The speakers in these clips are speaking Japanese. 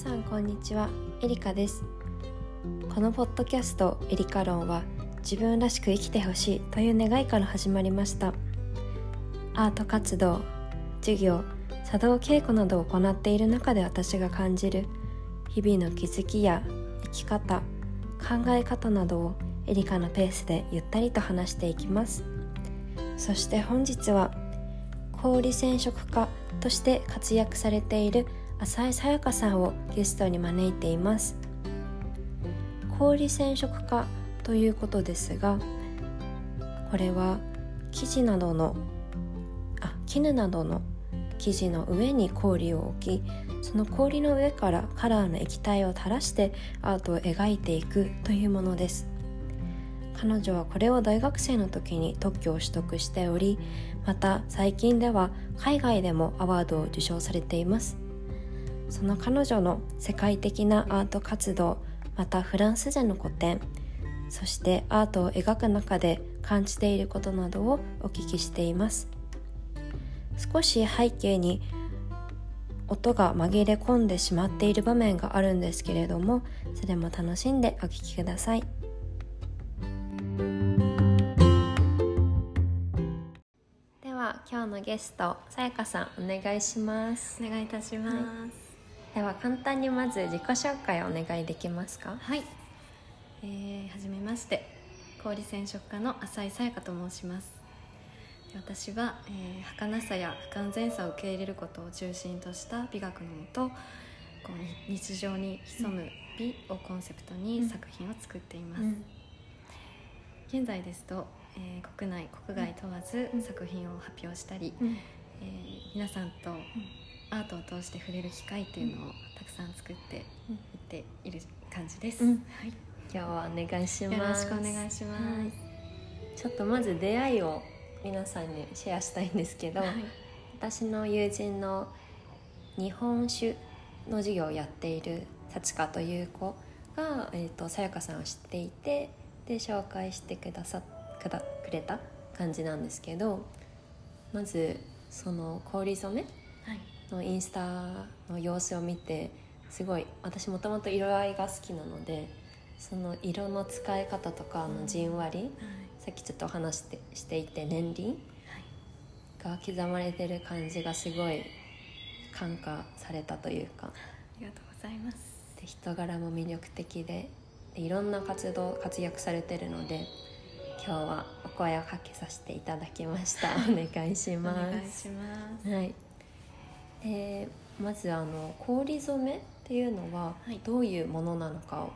さんこんにちは。エリカです。このポッドキャストエリカ論は自分らしく生きてほしいという願いから始まりました。アート活動授業茶道稽古などを行っている中で私が感じる日々の気づきや生き方考え方などをエリカのペースでゆったりと話していきます。そして本日は氷染色家として活躍されている浅井さやかさんをゲストに招いています。氷染色家ということですがこれは生地などのあ絹などの生地の上に氷を置きその氷の上からカラーの液体を垂らしてアートを描いていくというものです。彼女はこれを大学生の時に特許を取得しておりまた最近では海外でもアワードを受賞されています。その彼女の世界的なアート活動またフランスでの個展そしてアートを描く中で感じていることなどをお聞きしています。少し背景に音が紛れ込んでしまっている場面があるんですけれどもそれも楽しんでお聴きください。では今日のゲストさやかさんお願いします。お願いいたします、はい、では簡単にまず自己紹介をお願いできますか？はい。えー、はじめまして。氷染色家の浅井さやかと申します。私は、えー、儚さや不完全さを受け入れることを中心とした美学のもとこう日常に潜む美をコンセプトに作品を作っています、うん、現在ですと、えー、国内国外問わず作品を発表したり、うん、えー、皆さんとアートを通して触れる機会っていうのをたくさん作っていっている感じです、うん、はい、今日はお願いします。よろしくお願いします、はい、ちょっとまず出会いを皆さんにシェアしたいんですけど、はい、私の友人の日本酒の授業をやっている幸香という子が、えーと、さやかさんを知っていてで紹介してくださくだくれた感じなんですけどまずその氷染めのインスタの様子を見てすごい私もともと色合いが好きなのでその色の使い方とかのじんわり、さっきちょっとお話してしていて年輪が刻まれてる感じがすごい感化されたというか。ありがとうございます。で人柄も魅力的ででいろんな活動活躍されてるので今日はお声をかけさせていただきました。お願いします。はい。でまずあの氷染めっていうのはどういうものなのかを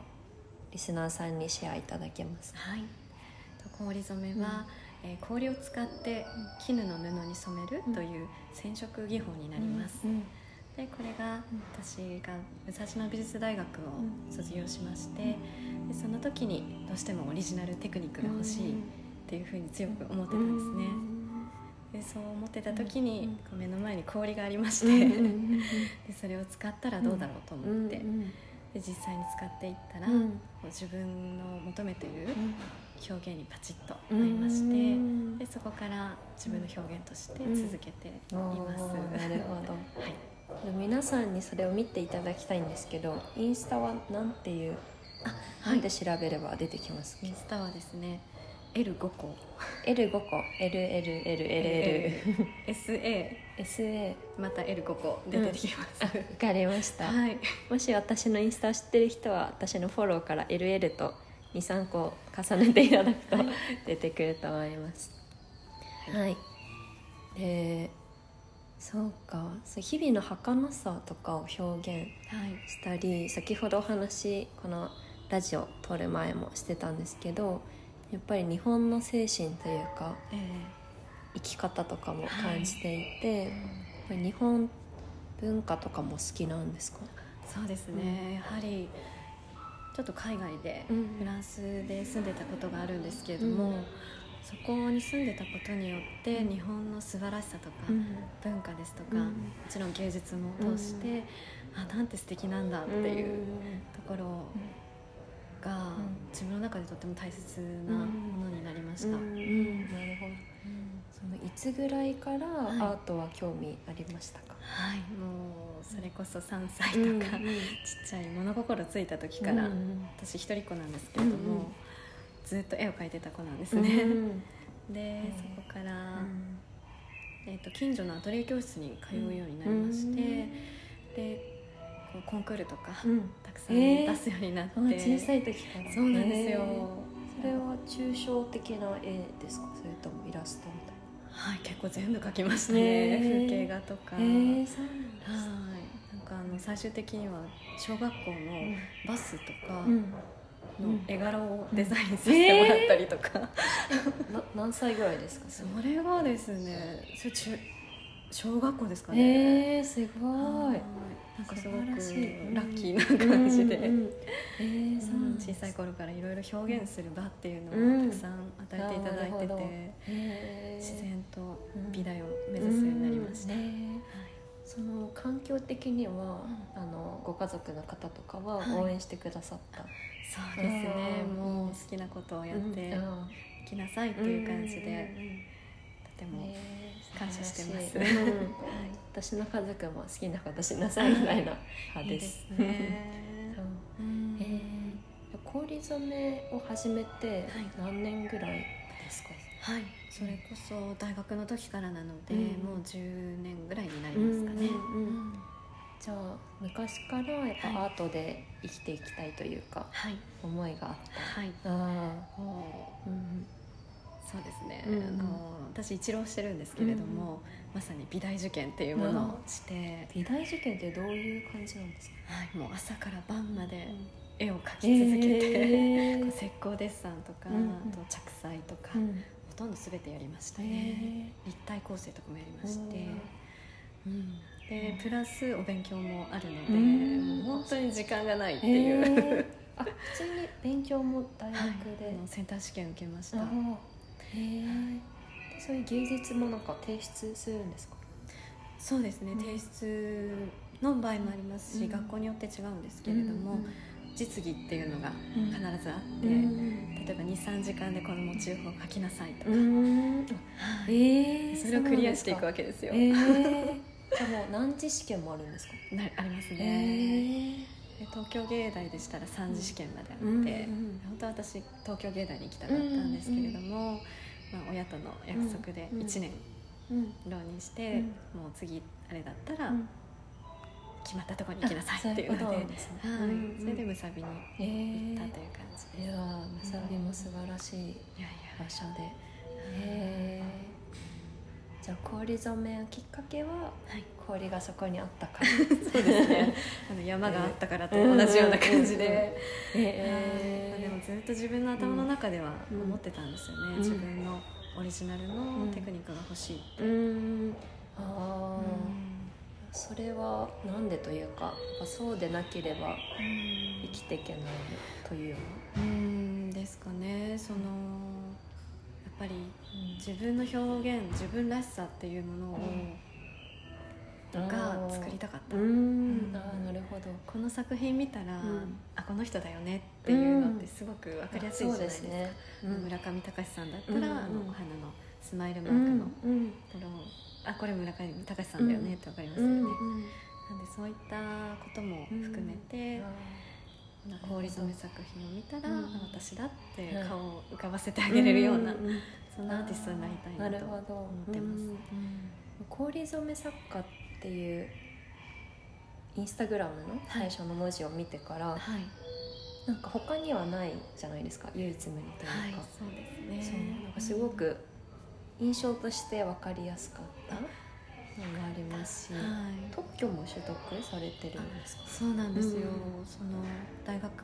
リスナーさんにシェアいただけますか、はい。氷染めは、うん、えー、氷を使って絹の布に染めるという染色技法になります、うん、でこれが私が武蔵野美術大学を卒業しまして、でその時にどうしてもオリジナルテクニックが欲しいっていうふうに強く思ってたんですね、でそう思ってた時に、こう目の前に氷がありましてでそれを使ったらどうだろうと思って、で実際に使っていったら、こう自分の求めてる表現にパチッと合いましてでそこから自分の表現として続けています。なるほど、はい皆さんにそれを見ていただきたいんですけどインスタは何ていうあ、なんで調べれば出てきますインスタはですね L5 個。L5 個。LLLLL SA SA また L5 個で出てきます。わ、うん、かりました、はい、もし私のインスタを知ってる人は私のフォローから LL と23個重ねていただくと出てくると思います。はい、でそうか。日々の儚さとかを表現したり、はい、先ほどお話このラジオ撮る前もしてたんですけどやっぱり日本の精神というか、えー、生き方とかも感じていて、はい、日本文化とかも好きなんですか？そうですね、うん、やはりちょっと海外でフランスで住んでたことがあるんですけれども、うん、そこに住んでたことによって日本の素晴らしさとか、文化ですとか、もちろん芸術も通して、あなんて素敵なんだっていうところをが、自分の中でとても大切なものになりました。なるほど、そのいつぐらいからアートは興味ありましたか、はい、もうそれこそ3歳とか、うんうん、ちっちゃい物心ついた時から、うんうん、私一人っ子なんですけれども、ずっと絵を描いてた子なんですね。うん。うん、でそこから、えーと、近所のアトリエ教室に通うようになりまして、でこうコンクールとか、たくさん出すようになって、えー、小さい時から。そうなんですよ、それは抽象的な絵ですか？それともイラストみたいな？はい結構全部描きましたね、風景画とか、えー、そうなんはい。なんかあの最終的には小学校のバスとかの絵柄をデザインさせてもらったりとか、えー、何歳ぐらいですか？それはですねそれ中小学校ですかね。えー、すごい。なんかすごくラッキーな感じで、小さい頃からいろいろ表現する場っていうのをたくさん与えていただいてて、自然と美大を目指すようになりました、その環境的には、あのご家族の方とかは応援してくださった、そうですね。もう好きなことをやっていきなさいっていう感じで、とても感謝してます、はい、私の家族も好きなことしなさいみたいな 派です。いいえ氷染めを始めて何年ぐらいですか、はい、それこそ大学の時からなので、うん、もう10年ぐらいになりますかね。うんうんじゃあ昔からやっぱアートで生きていきたいというか、はい、思いがあった。はい、あもう、うんそうですね、うん、あの私一浪してるんですけれども、まさに美大受験っていうものをして、美大受験ってどういう感じなんですか、はい、もう朝から晩まで絵を描き続けて、えー、石膏デッサンとか、あと着彩とか、ほとんど全てやりましたね、立体構成とかもやりまして、うん。でプラスお勉強もあるので、もう本当に時間がないっていう、え 普通に勉強も大学で、はい、センター試験受けました。へえそういう芸術もなんか提出するんですか？そうですね、うん、提出の場合もありますし、うん、学校によって違うんですけれども、うん、実技っていうのが必ずあって、例えば23時間でこのモチーフを描きなさいとか、えー、それをクリアしていくわけですよ。えー、じゃあもう何次試験もあるんですか？なありますね、えー。東京芸大でしたら3次試験まであって、うんうん、本当は私東京芸大に行きたかったんですけれども、まあ、親との約束で1年浪人して、もう次あれだったら決まったところに行きなさいっていうので、はい、それでむさびに行ったという感じです。いやむさびも素晴らしい場所で。へー。じゃあ氷染めのきっかけは、はい、氷がそこにあったから。そうですね。あの山があったからと同じような感じで、えー、でもずっと自分の頭の中では思ってたんですよね、うん、自分のオリジナルのテクニックが欲しいって、うん、ああ、それは何でというかそうでなければ生きていけないといううんですかね。そのっぱり自分の表現自分らしさっていうものを、が作りたかった、うん、あなるほど。この作品見たら、うん、あこの人だよねっていうのってすごく分かりやすいじゃないですか、ねうん、村上隆さんだったら、あのお花のスマイルマークのところを、あこれ村上隆さんだよねって分かりますよね、なんでそういったことも含めて、氷染め作品を見たら、うん、私だって顔を浮かばせてあげれるような、うん、そんなアーティストになりたいなと思ってます、氷染め作家っていうインスタグラムの最初の文字を見てから、はい、なんか他にはないじゃないですか唯一無二というか、はい、そうですね。そうなんかすごく印象として分かりやすかった、のがありますし、はい、特許も取得されてるんですか？そうなんですよ、うん、その大学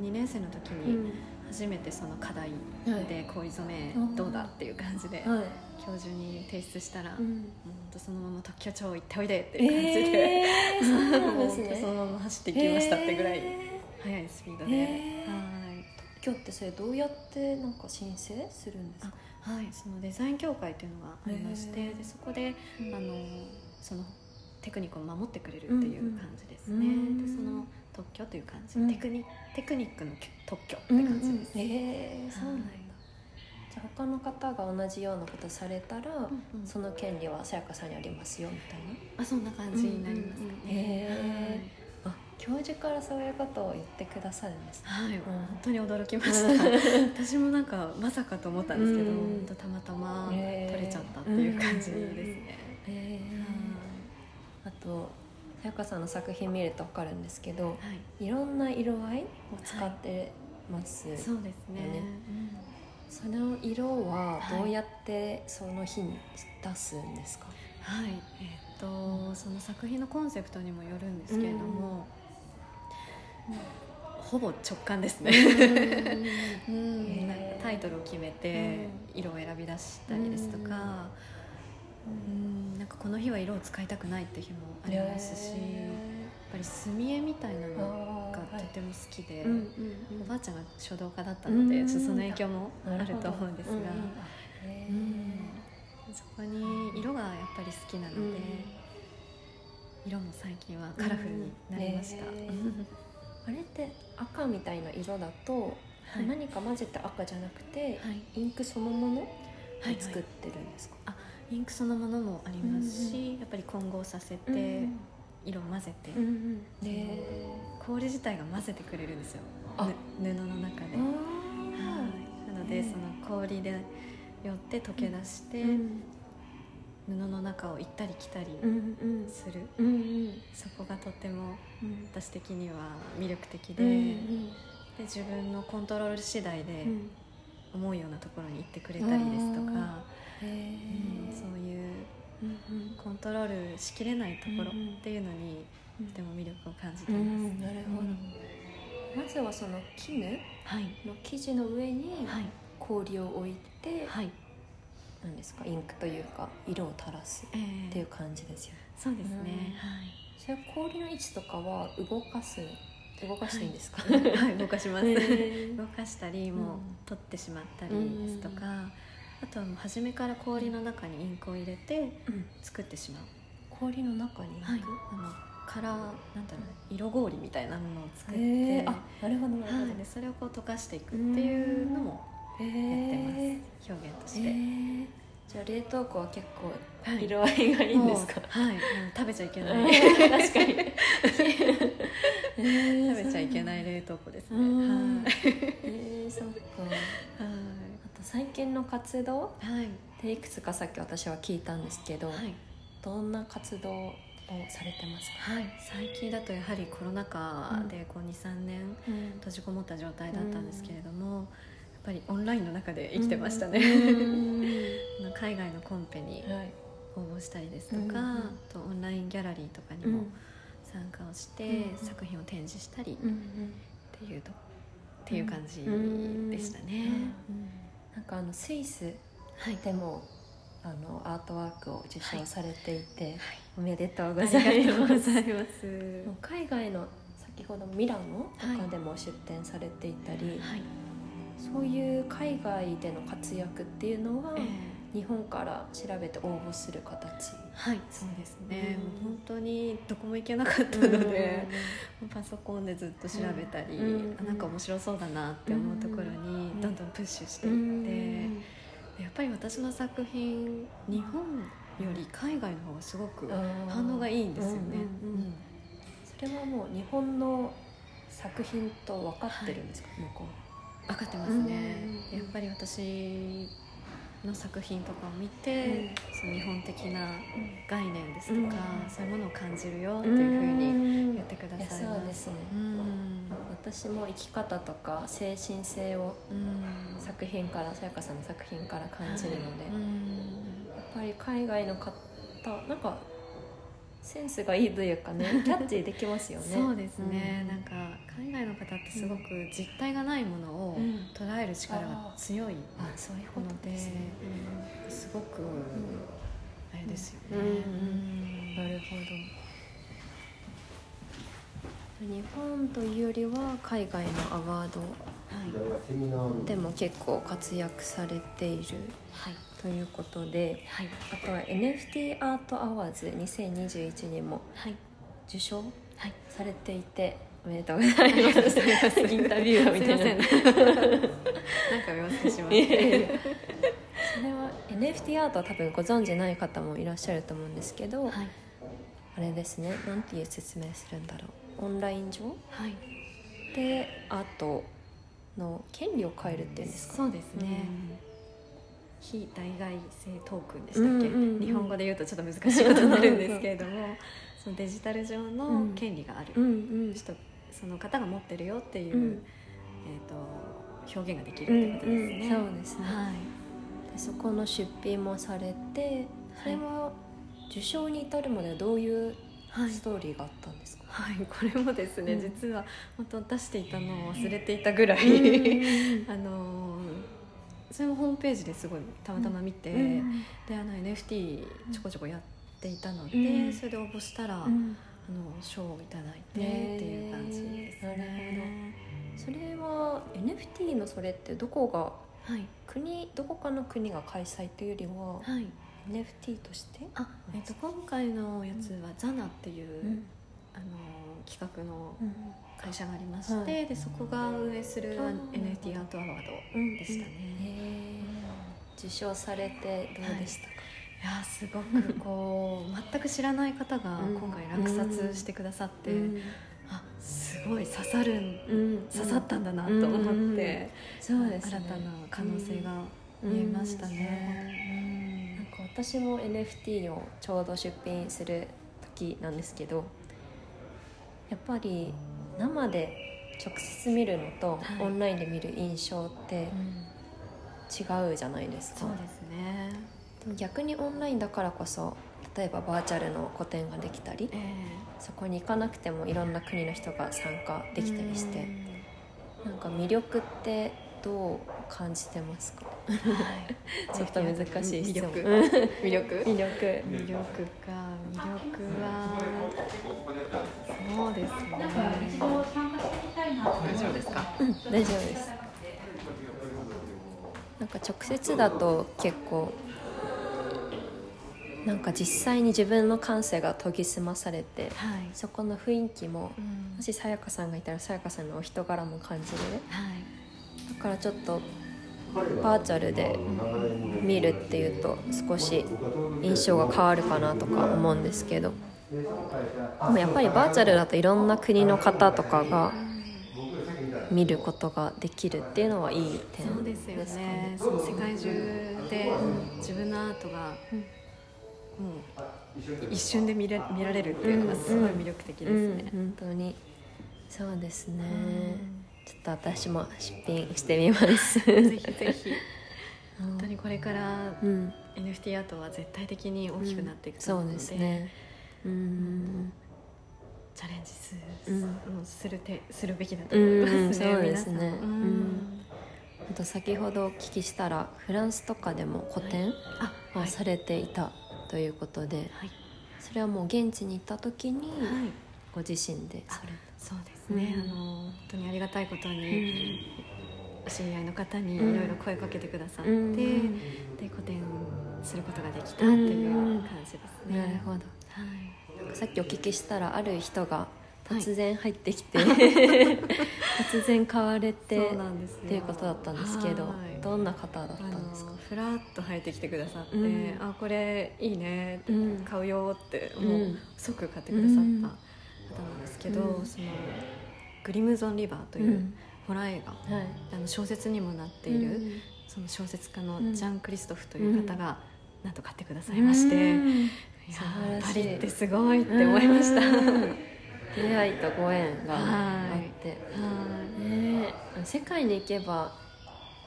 2年生の時に初めてその課題で氷染めどうだっていう感じで、はい、教授に提出したら、うん、もうそのまま特許庁行っておいでっていう感じで、えー、そのまま走っていきましたってぐらい速いスピードで、えー、はい特許ってそれどうやってなんか申請するんですか？はい、そのデザイン協会というのがありましてでそこで、あのそのテクニックを守ってくれるっていう感じですね、でその特許という感じ、うん。テクニテクニックの特許って感じです、へえそうなんだ、はいじゃあ他の方が同じようなことされたら、その権利はさやかさんにありますよみたいな？あそんな感じになりますかね、教授からそういうことを言ってくださるんですね。はい、はいん。本当に驚きました。私もなんかまさかと思ったんですけど、うん。たまたま取れちゃったっていう感じですね、へえあとさやかさんの作品見ると分かるんですけどはい。いろんな色合いを使ってます、そうですね。ねその色はどうやってその日に出すんですか、はい。えっとその作品のコンセプトにもよるんですけれども、ほぼ直感ですね、うん。なんかタイトルを決めて色を選び出したりですとか、うん。なんかこの日は色を使いたくないって日もありますし、やっぱり墨絵みたいなのがとても好きで、おばあちゃんが書道家だったので、その影響もあると思うんですが、そこに色がやっぱり好きなので、うん。色も最近はカラフルになりました、あれって赤みたいな色だと、はい。何か混ぜて赤じゃなくて、はい。インクそのものをはい作ってるんですか、インクそのものもありますし、やっぱり混合させて、うん色を混ぜて、うんうん。で氷自体が混ぜてくれるんですよ。布の中で、はい、なのでその氷でよって溶け出して、うん布の中を行ったり来たりうんうん。する、うんうん。そこがとてもうん。私的には魅力的で,、うんで自分のコントロール次第でうん。思うようなところに行ってくれたりですとか、へうんーそういううんうんコントロールしきれないところっていうのにうん。とても魅力を感じてういます。んなるほど、まずはその絹はい。の生地の上にはい。氷を置いて、はい、なんですか？インクというか色を垂らすえーっていう感じですよ。ねそうですね、うん。はい。それ氷の位置とかは動かす動かしていいんですか、はい、動かします、動かしたりもううん取ってしまったりですとか、あとはもう初めから氷の中にインクを入れてうん。作ってしまう、氷の中にインク、はい、あのカラーなんだろう色氷みたいなものを作って、へーあなるほどなるほど、はい、でそれをこう溶かしていくっていうのもへやってーます。表現とへして、ー。じゃあ冷凍庫は結構はい色合いがいいんですか、はい、あの食べちゃいけない。確かに。食べちゃいけない冷凍庫ですね、うん。はい。えー、そっか。あはと最近の活動？いはい。でいくつかさっき私は聞いたんですけど、はい。どんな活動をされてますか、はい、最近だとやはりコロナ禍でこう23年閉じこもった状態だったんですけれども、やっぱりオンラインの中で生きてましたね、海外のコンペにはい。応募したりですとか、うんあとオンラインギャラリーとかにも参加をして、うん作品を展示したりっうん。ていうと、っていう感じでしたね、なんかあのスイスはい。でもあのアートワークを受賞されていて、はい。おめでとうごあざいます。海外の先ほどミラノとかでも出展されていたり、はい、そういう海外での活躍っていうのは、えー日本から調べて応募する形。はい、そうですね、うんもう本当にどこも行けなかったので、パソコンでずっと調べたり、うん。あなんか面白そうだなって思うところにうん。どんどんプッシュしてういって、やっぱり私の作品日本より海外の方がすごく反応がいいんですよね。うんうんうん。それはもう日本の作品と分かってるんですか、向こ分かってますね、うん。やっぱり私の作品とかを見て、その日本的な概念ですとか、うん。そういうものを感じるようっていうふうにに言ってください。そうですね、うん。私も生き方とか精神性をうん。作品からさやかさんの作品から感じるので、うん。やっぱり海外の方なんかセンスがいいというかね キャッチできますよね。そうですね、うん。なんか海外の方ってすごく実体がないものをうん。捉える力が強いあそういうことですね、すごくあれですよね、うんうんなるほど。日本というよりは海外のアワードはい。でも結構活躍されている。はいということではい。あとは NFT アートアワーズ2021にもはい。受賞はい。されていておめでとうございます。インタビュアーみたいな。なんかお忘れしましいやいやそれは NFT アートは多分ご存じない方もいらっしゃると思うんですけど、たはい。あれですね。なんていう説明するんだろう。オンライン上？はい。でアートの権利を変えるっていうんですか？そうですね、非代替性トークンでしたっけ、うんうんうん。日本語で言うとちょっっと難しいことになるんですけれどもそのデジタル上の権利がある、うんうん。人その方が持ってるよっていう、うん。えー、と表現ができうんるってことですね。うんそうですね。はい。でそこの出品もされてそれは受賞に至るまではどういうはいストーリーがあったんですか、はい、これもですね、うん。実は本当出していたのを忘れていたぐらい、あのーそれもホームページですごいたまたま見て、うんであの NFT ちょこちょこやっていたので、うん。それで応募したら、あのうん賞をいただいてっていう感じですね。それは NFT のそれってどこがはい。国どこかの国が開催というよりははい。NFT として？あえっと今回のやつはザナっていう、うん。あの企画のうん会社がありまして、はい。でそこが運営する NFT アートアワードでしたね。受賞されてどうでしたか、い。やーすごくこう 全く知らない方がうん。今回落札してくださって、うん。あすごい刺さるんうん。刺さったんだなと思って、そうですね。新たな可能性が見えましたね。なんか私も NFT をちょうど出品する時なんですけどやっぱり生で直接見るのとはい。オンラインで見る印象ってうん。違うじゃないですか、そうですね。逆にオンラインだからこそ例えばバーチャルの個展ができたりえそこに行かなくてもいろんな国の人が参加えできたりしてなんか魅力ってどう感じてますか？うんはい、ちょっと難しい質問。魅力。う ん魅力？魅力。魅力か。魅力はそうですね。大丈夫ですかうん。大丈夫ですなんか直接だと結構なんか実際に自分の感性が研ぎ澄まされてはい、そこの雰囲気もうん。もしさやかさんがいたらさやかさんのお人柄も感じる。はい。だからちょっとバーチャルで見るっていうと少し印象が変わるかなとか思うんですけどでもやっぱりバーチャルだといろんな国の方とかが見ることができるっていうのはいい点そうですよね。その世界中で自分のアートが、もう一瞬で見れ見られるっていうのがすごい魅力的ですうんね。本当に。そうですね。うん。ちょっと私も出品してみます。ぜひぜひ。本当にこれからうん。NFT アートは絶対的に大きくなっていくとそう思うので,、ですねうん。チャレンジす,、うん。するてするべきだとう思いますね。んそうですね。あと先ほどお聞きしたらフランスとかでも個展をされていたということで、はい。それはもう現地に行った時にはい。ご自身でされそうですね、うん。あの本当にありがたいことた、に、お知り合いの方にいろいろ声かけてくださって、うん。で個展することができたっていう感じですね。なるほど。はいさっきお聞きしたらある人が突然入ってきて、突然買われてっていうことだったんですけどはい。どんな方だったあんですか？のふらっと入ってきてくださって「うん。あこれいいね」買うよ」ってうん。もう即買ってくださったうん。方なんですけど、うん。そのグリムゾン・リバーといううん。ホラー映画、はい。あの小説にもなっている、うんその小説家のうん。ジャン・クリストフという方が、なんと買ってくださいまして、素晴らしい。パリってすごいって思いました。うん。出会いとご縁があはいって、はい。ねえ。世界に行けば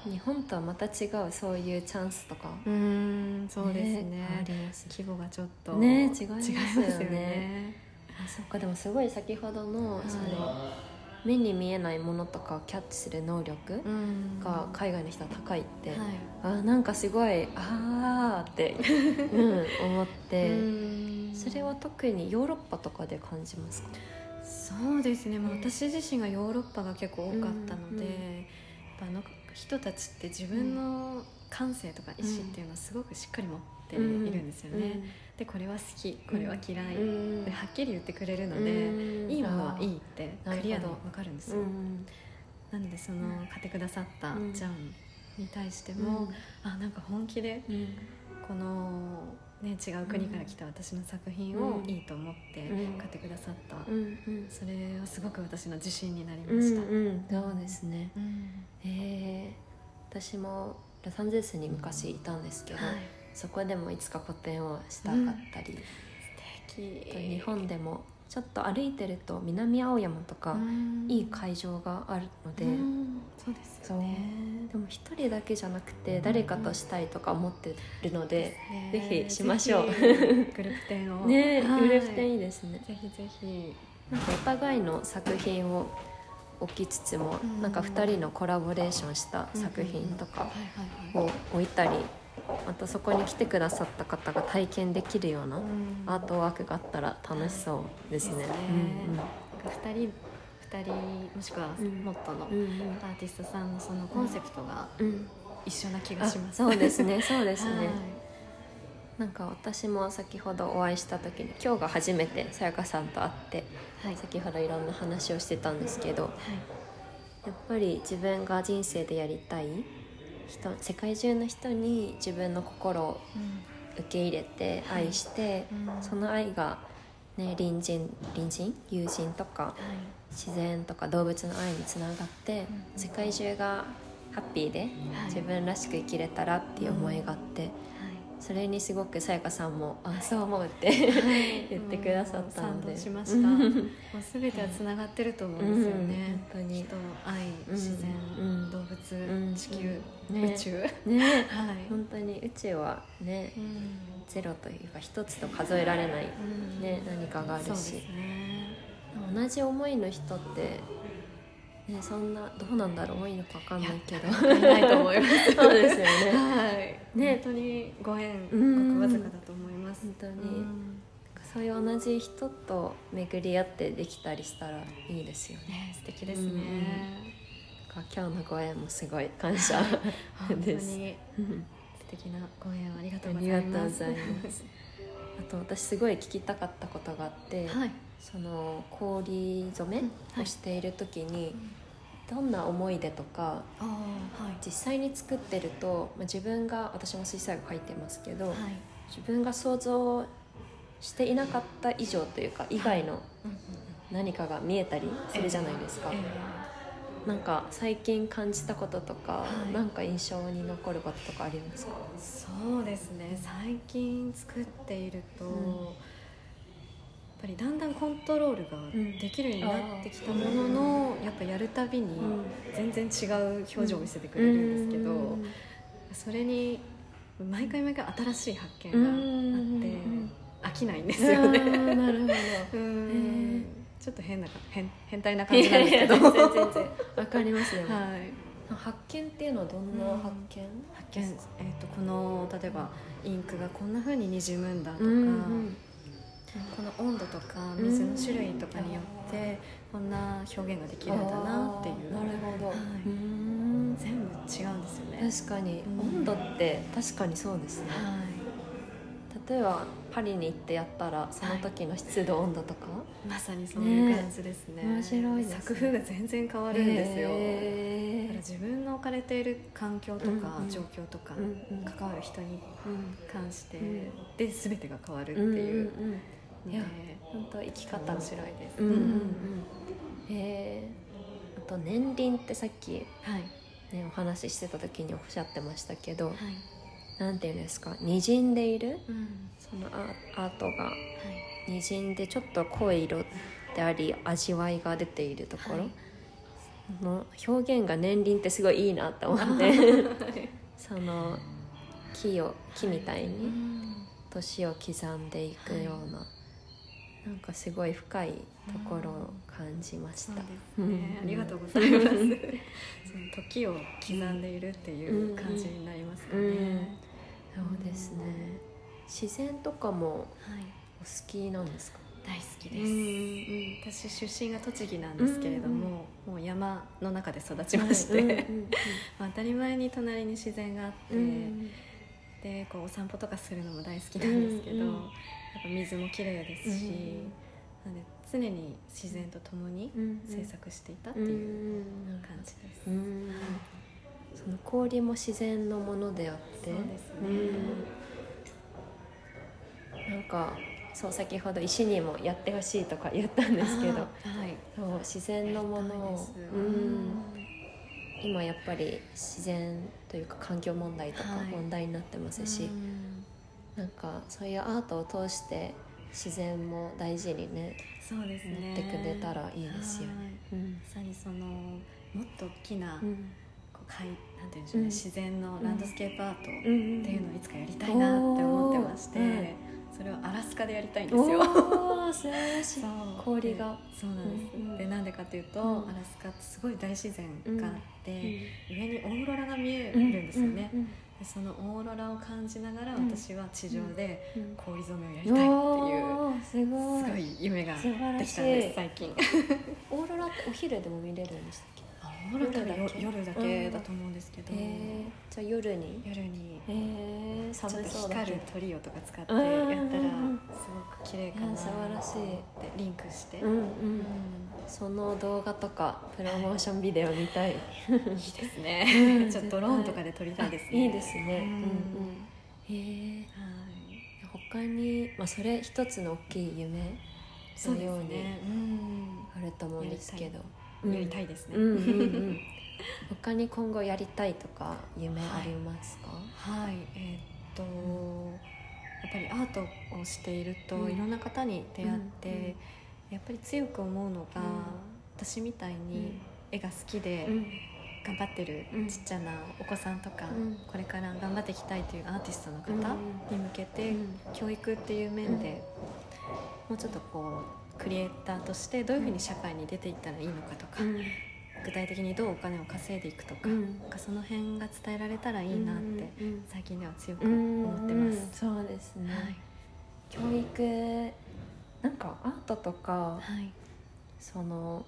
日本とはまた違うそういうチャンスとか。うーんそうですね。あります。規模がちょっとね違いますよね。違いますよね。あそっか。でもすごい先ほどのその目に見えないものとかをキャッチする能力うん。が海外の人は高いって、はい。あなんかすごいあーって、うん、思って、うん。それは特にヨーロッパとかで感じますか？そうですね、まあ、私自身がヨーロッパが結構多かったので、うん。うんやっぱあの人たちって自分の感性とか意志っていうのをすごくしっかり持っているんですよね。でこれは好きこれは嫌い、ではっきり言ってくれるので、いいものはいいってクリアで分かるんですよ。なのでその買ってくださったジャンに対しても、うん、あなんか本気で、この、ね、違う国から来た私の作品をいいと思って買ってくださった、それはすごく私の自信になりました、うん。うん、そうですね、うん、えー、私もロサンゼルスに昔いたんですけど、はい、そこでもいつか個展をしたかったり、素敵。日本でもちょっと歩いてると南青山とかいい会場があるので。そうですよね。でも一人だけじゃなくて誰かとしたいとか思ってるので、ぜひしましょう。グループ展を。ね、はい、グループ展いいですね。ぜひぜひ。なんかお互いの作品を置きつつも、なんか2人のコラボレーションした作品とかを置いたりまたそこに来てくださった方が体験できるようなアートワークがあったら楽しそうですね。2人2人もしくはもっとのアーティストさんのそのコンセプトが一緒な気がします、そうですね。そうですね、なんか私も先ほどお会いした時に今日が初めてさやかさんと会って、はい、先ほどいろんな話をしてたんですけど、はい、やっぱり自分が人生でやりたい人世界中の人に自分の心を受け入れて愛して、その愛が、ね、隣人隣人？友人とか、自然とか動物の愛につながって、世界中がハッピーで自分らしく生きれたらっていう思いがあって。それにすごくさやかさんも「あそう思う」って言ってくださったので、しました。もう全てはつながってると思うんですよね、本当に。人愛自然、動物、地球、宇宙。ね。はい、本当に宇宙はね、ゼロというか一つと数えられない、ね何かがあるし、同じ思いの人ってね、そんなどうなんだろう多いのか分かんないけど。ないと思います。そうですよね。はい。ね。本当にご縁ごくわずかだと思います。本当に、そういう同じ人と巡り合ってできたりしたらいいですよね。ね素敵ですね、今日のご縁もすごい感謝。です。素敵なご縁ありがとうございます。あと私すごい聞きたかったことがあって、はい、その氷染めをしている時に、どんな思い出とか、はい、実際に作ってると、まあ、自分が私も水彩画描いてますけど、はい、自分が想像していなかった以上というか以外の何かが見えたりするじゃないですか。なんか最近感じたこととか、はい、なんか印象に残ることとかありますか？そうですね。最近作っていると、うんぱりだんだんコントロールができるようになってきたものの、やっぱやるたびに全然違う表情を見せてくれるんですけど、それに毎回毎回新しい発見があって飽きないんですよね。なるほど。ちょっと変な変変態な感じなんですけど。全然全然わかりますよ、はい、発見っていうのはどんな発見、発見、えーと、この例えばインクがこんなふうににじむんだとか、うんうんこの温度とか水の種類とかによってこんな表現ができるんだなっていう。なるほど、はい、全部違うんですよね。確かに、温度って確かにそうですね、はい、例えばパリに行ってやったらその時の湿度、温度とか？まさにそういう感じですね、面白い作風が全然変わるんですよ、えー、自分の置かれている環境とか状況とか、関わる人に関して、で全てが変わるっていう、いや本当生き方面白いです。うんうんうん、えー、あと年輪ってさっき、はい。ね、お話ししてた時におっしゃってましたけど、はい、なんていうんですかにじんでいる、うん、そのアートがにじんでちょっと濃い色であり味わいが出ているところ、はい、の表現が年輪ってすごいいいなと思って その木を木みたいに年を刻んでいくような。はいなんかすごい深いところを感じました。うんね、ありがとうございます。その時を刻んでいるっていう感じになりますね。うん。うん、そうですね。自然とかもお好きなんですか？大好きです、私出身が栃木なんですけれども、もう山の中で育ちまして、当たり前に隣に自然があって、うんでこうお散歩とかするのも大好きなんですけど、っぱ水も綺麗ですし、うん。なんで常に自然と共にうん。制作していたってうん。いう感じです。うん。その氷も自然のものであってそうですね。うん。なんかそう先ほど石にもやってほしいとか言ったんですけどはい。そう自然のものをうん。今やっぱり自然というか環境問題とかはい。問題になってますし、うんなんかそういうアートを通して自然も大事にねそうですね。やってくれたらいいですよね。はい。うん。まさにそのもっと大きな、うん。こうかいなんていうんでしょうね、うん。自然のランドスケープアートってうんいうのをいつかやりたいなって思ってまして、それをアラスカでやりたいんですよ。素晴らしい。氷が。でそうなんです、でなんでかっていうと、うん。アラスカってすごい大自然があって、うん。上にオーロラが見えるんですよね、そのオーロラを感じながらうん。私は地上でうん。氷染めをやりたいっていう、すごい。夢ができたんです最近。オーロラってお昼でも見れるんでしたっけ？夜だけ夜だけ？だと思うんですけど、へえじゃあ夜に？夜に。へえちょっと寒そうだ光るトリオとか使ってうんやったらすごく綺麗かな。うん素晴らしい。ってリンクして、うんううん。んその動画とかプロモーションビデオ見たい。い。いですうねんちょっとドローンとかで撮りたいですね。いいですね。うん。うんうん。へえはい。他にまあそれ一つの大きい夢のようにあると思うんですけどやりたいですね、うんうんうん。他に今後やりたいとか夢ありますか、はい。えーっとやっぱりアートをしていると、うん。いろんな方に出会って、やっぱり強く思うのが、うん。私みたいに絵が好きでうん。頑張ってるうん。ちっちゃなお子さんとか、うん。これから頑張っていきたいというアーティストの方うん。に向けて、うん。教育っていう面で、もうちょっとこうクリエイターとしてどういうふうに社会に出ていったらいいのかとか、うん。具体的にどうお金を稼いでいくとか,、うん。かその辺が伝えられたらいいなって、うん最近では強くうん思ってます。うん。そうですね、はい。教育なんかアートとかはい。その、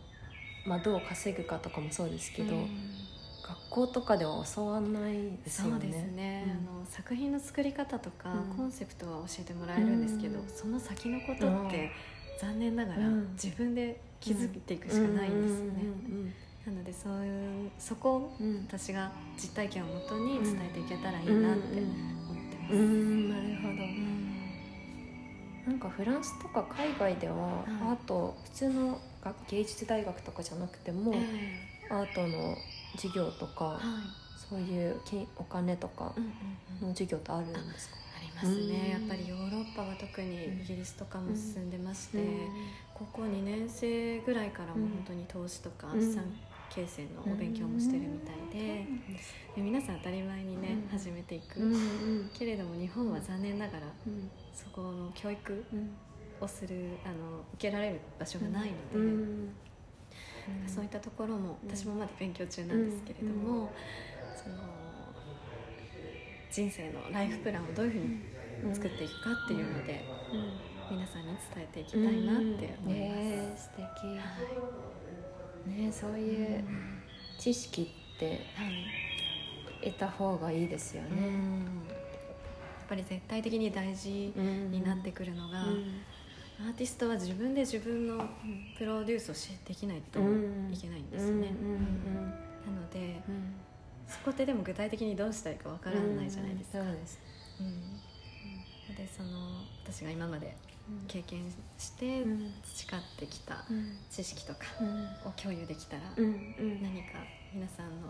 まあ、どう稼ぐかとかもそうですけど、うん。学校とかでは教わんないですよね。そうですね、うん。あの作品の作り方とか、うん。コンセプトは教えてもらえるんですけど、うん。その先のことって、うん残念ながらうん。自分で気づいていくしかないんですよね、なのでそういうそこを私が実体験をもとに伝えていけたらいいなって思ってます、うん。うん。なるほど。うんなんかフランスとか海外ではアート普通の学芸術大学とかじゃなくてもえアートの授業とかそういう金お金とかの授業ってあるんですか？ますね。うん。やっぱりヨーロッパは特にイギリスとかも進んでまして、うん。高校2年生ぐらいからも本当に投資とかうん。資産形成のお勉強もしてるみたいで,、で皆さん当たり前にね、うん。始めていく、けれども日本は残念ながらうん。そこの教育うん。をするあの受けられる場所がないので、うん。そういったところもうん。私もまだ勉強中なんですけれども、人生のライフプランをどういうふうに作っていくかっていうので、皆さんに伝えていきたいなって思います。ね素敵。ねそういう知識ってはい。得た方がいいですようん。ね。やっぱり絶対的に大事にになってくるのが、うん。アーティストは自分で自分のプロデュースをしできないとうん。いけないんですよね、なのでうんそこってでも具体的にどうしたらいいかわからないじゃないですか、うんそうです。うん。でその私が今まで経験してうん。培ってきたうん知識とかうん。を共有できたら、何か皆さんの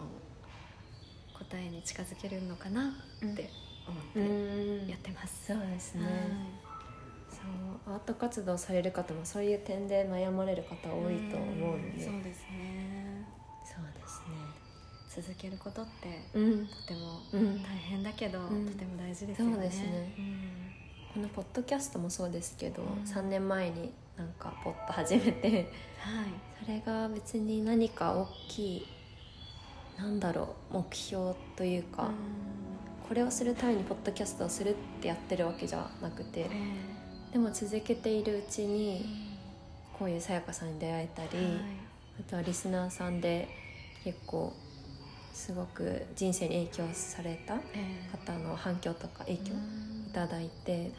答えに近づけるのかなって思うってん。やってます、そうですね。はい。そう。アート活動される方もそういう点で悩まれる方多いと思うので、そうですねそうです続けることってね。うん、とてもうん。大変だけど、うん。とても大事ですよね。そうですね。うん。このポッドキャストもそうですけど、うん。3年前になんかポッと始めてはい。それが別に何か大きいなんだろう目標というか、これをするためにポッドキャストをするってやってるわけじゃなくてえでも続けているうちにこういうさやかさんに出会えたり、はい。あとはリスナーさんで結構すごく人生に影響されたえ方の反響とか影響いうん。ただいてはい。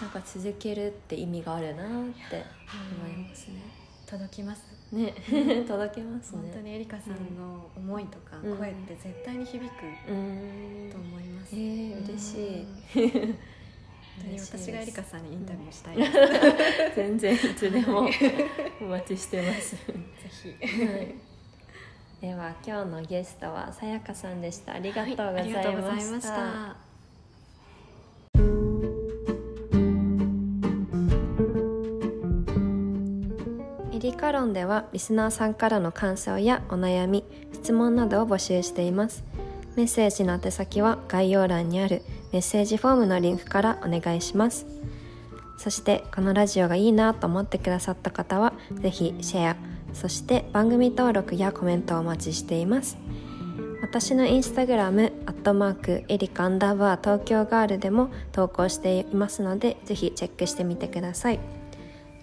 なんか続けるって意味があるなって思いますね。届きます。ね。届けますね。本当にエリカさんの思いとかうん。声って絶対に響くうん。と思います、えー、嬉しい。私がエリカさんにインタビューしたい。です、全然いつでもお待ちしてます。ぜひ。はいでは今日のゲストはさやかさんでした。ありがとうございまし。たたエリカロンではリスナーさんからの感想やお悩み、質問などを募集しています。メッセージの宛先は概要欄にあるメッセージフォームのリンクからお願いします。そしてこのラジオがいいなと思ってくださった方はぜひシェア、そして番組登録やコメントをお待ちしています。私のインスタグラム、アットマーク、エリカアンダーバー東京ガールでも投稿していますので、ぜひチェックしてみてください。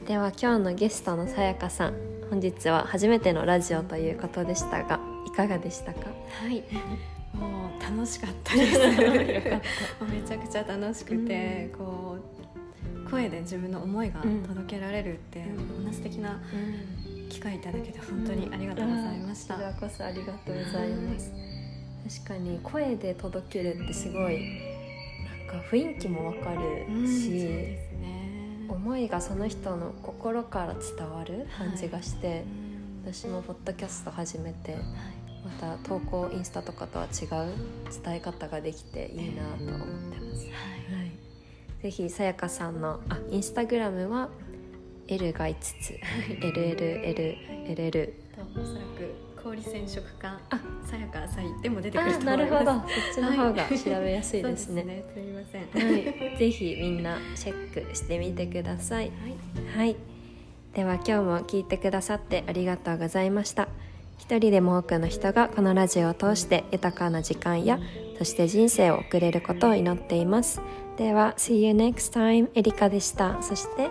では今日のゲストのさやかさん、本日は初めてのラジオということでしたが、いかがでしたか？はい。もう楽しかったです。めちゃくちゃ楽しくて、こう声で自分の思いが届けられるって、うん。こんな素敵な機会いただけて本当にありがとうございました、こちらこそありがとうございます。確かに声で届けるってすごいなんか雰囲気もわかるし、ね。思いがその人の心から伝わる感じがして、うん私もポッドキャスト始めてはい。また投稿インスタとかとは違う伝え方ができていいなと思ってます。はい、ぜひさやかさんのあインスタグラムは L が5つ。LLLLL とおそらく氷染色家あ。さやかさいでも出てくるあと思います。なるほど。そっちの方がはい調べやすいですね。そうですね。すみませんはい、ぜひみんなチェックしてみてください。はい。はい、では今日も聞いてくださってありがとうございました。一人でも多くの人がこのラジオを通して豊かな時間やそして人生を送れることを祈っています。では See you next time エリカでした。そして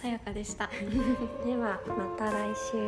さやかでした ではまた来週。